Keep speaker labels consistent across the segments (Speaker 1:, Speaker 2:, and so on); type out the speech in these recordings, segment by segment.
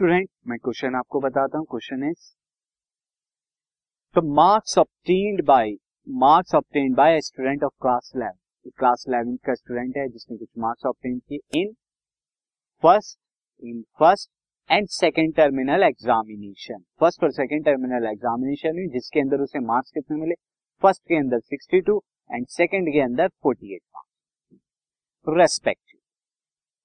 Speaker 1: Student, मैं question आपको बताता हूँ, question is, the marks obtained by, marks obtained by student of class eleven. Class eleven का student है जिसने कुछ मार्क्स ऑप्टेन किए in first in first and second terminal examination. First और सेकेंड टर्मिनल एग्जामिनेशन में जिसके अंदर उसे मार्क्स कितने मिले? फ़र्स्ट के अंदर 62 एंड सेकेंड के अंदर 48 marks. Respective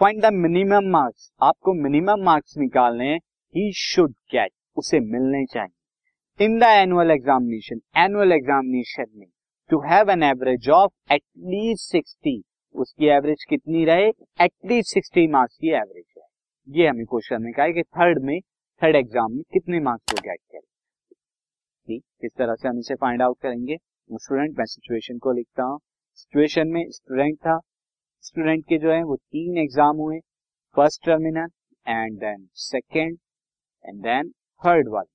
Speaker 1: find the minimum marks आपको मिनिमम मार्क्स निकालने ही. शुड गेट उसे मिलने चाहिए. In the annual examination annual examination में to have an average of at least sixty उसकी एवरेज कितनी रहे? एटलीस्ट सिक्सटी मार्क्स की एवरेज है ये हमें क्वेश्चन में कहा है कि थर्ड में थर्ड एग्ज़ाम में कितने मार्क्स को गेट करें? ठीक? किस तरह से हम इसे फाइंड आउट करेंगे. स्टूडेंट मैं सिचुएशन को लिखता हूँ. सिचुएशन में स्टूडेंट था. स्टूडेंट के जो है, वो तीन एग्ज़ाम हुए first terminal and then second and then third वाला।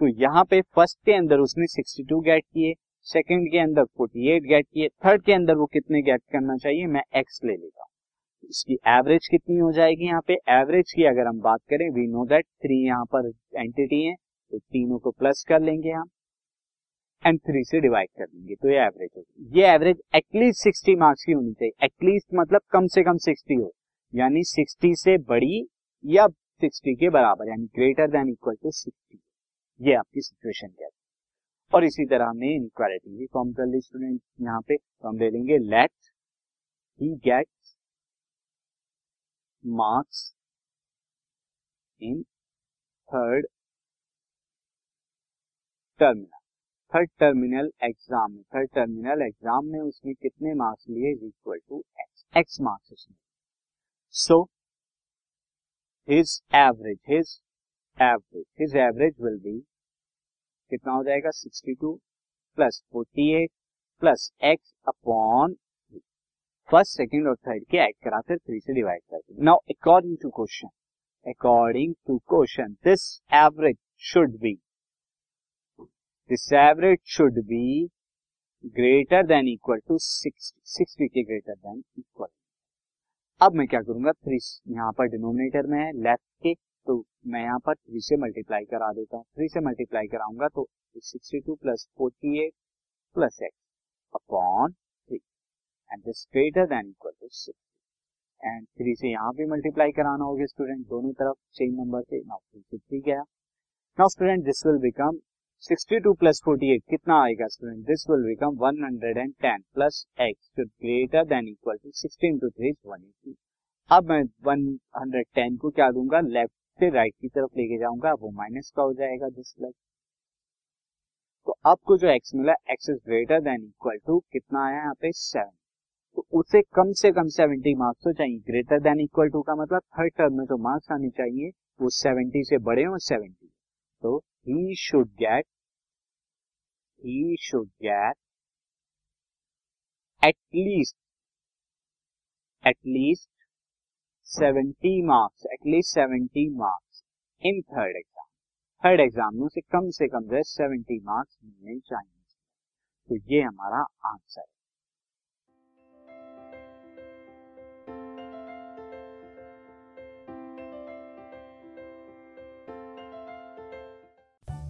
Speaker 1: तो यहाँ पे फ़र्स्ट के अंदर उसने 62 गेट किए सेकंड के अंदर 48 गेट किए थर्ड के अंदर वो कितने गेट करना चाहिए, मैं एक्स ले लेता हूँ। इसकी एवरेज कितनी हो जाएगी यहाँ पे? एवरेज की अगर हम बात करें वी नो दैट थ्री यहाँ पर एंटिटी है तो तीनों को प्लस कर लेंगे हम। एंड थ्री से डिवाइड कर लेंगे तो ये एवरेज होगी। ये एवरेज एटलीस्ट सिक्सटी मार्क्स की होनी चाहिए। एटलीस्ट मतलब कम से कम सिक्सटी हो। यानी सिक्सटी से बड़ी या सिक्सटी के बराबर, यानी greater than equal to sixty ये आपकी सिचुएशन क्या है। और इसी तरह हमने इनक्वालिटी भी फॉर्म कर ली स्टूडेंट यहाँ पे तो हम ले लेंगे let he get marks in third terminal third terminal exam में थर्ड टर्मिनल एग्ज़ाम में उसने कितने मार्क्स लिए is equal to X X marks उसने। So his average his average his average will be कितना हो जाएगा? 62 plus 48 plus X upon first second और थर्ड के ऐड कराकर थ्री से डिवाइड करते now according to question according to question this average should be this average should be greater than equal to sixty sixty के greater than equal अब मैं क्या करूँगा? थ्री यहाँ पर डिनोमिनेटर में है लेफ़्ट के तो मैं यहाँ पर थ्री से मल्टीप्लाई करा देता हूँ। थ्री से मल्टीप्लाई कराऊँगा तो sixty two plus forty eight plus X upon three and this greater than equal to six and three से यहाँ पे मल्टीप्लाई कराना होगा स्टूडेंट दोनों तरफ़ सेम नंबर से नाउ थ्री से थ्री गया। Now student this will become 62 plus 48 कितना आएगा student this will become 110 plus X should greater than equal to 16 into three is 180 अब मैं 110 को क्या दूँगा? लेफ़्ट से राइट की तरफ़ लेके जाऊँगा, वो माइनस का हो जाएगा दिस लेफ़्ट तो आपको जो एक्स मिला X is greater than equal to कितना आया यहाँ पे? सेवन तो उसे कम से कम सेवेंटी मार्क्स तो चाहिए। ग्रेटर देन इक्वल टू का मतलब थर्ड टर्म में जो मार्क्स आने चाहिए, वो सेवेंटी से बड़े हो सेवेंटी तो he should get he should get at least at least seventy marks at least seventy marks in third exam third exam में उसे कम से कम जो है सेवेंटी मार्क्स मिलने चाहिए। तो ये हमारा आंसर है।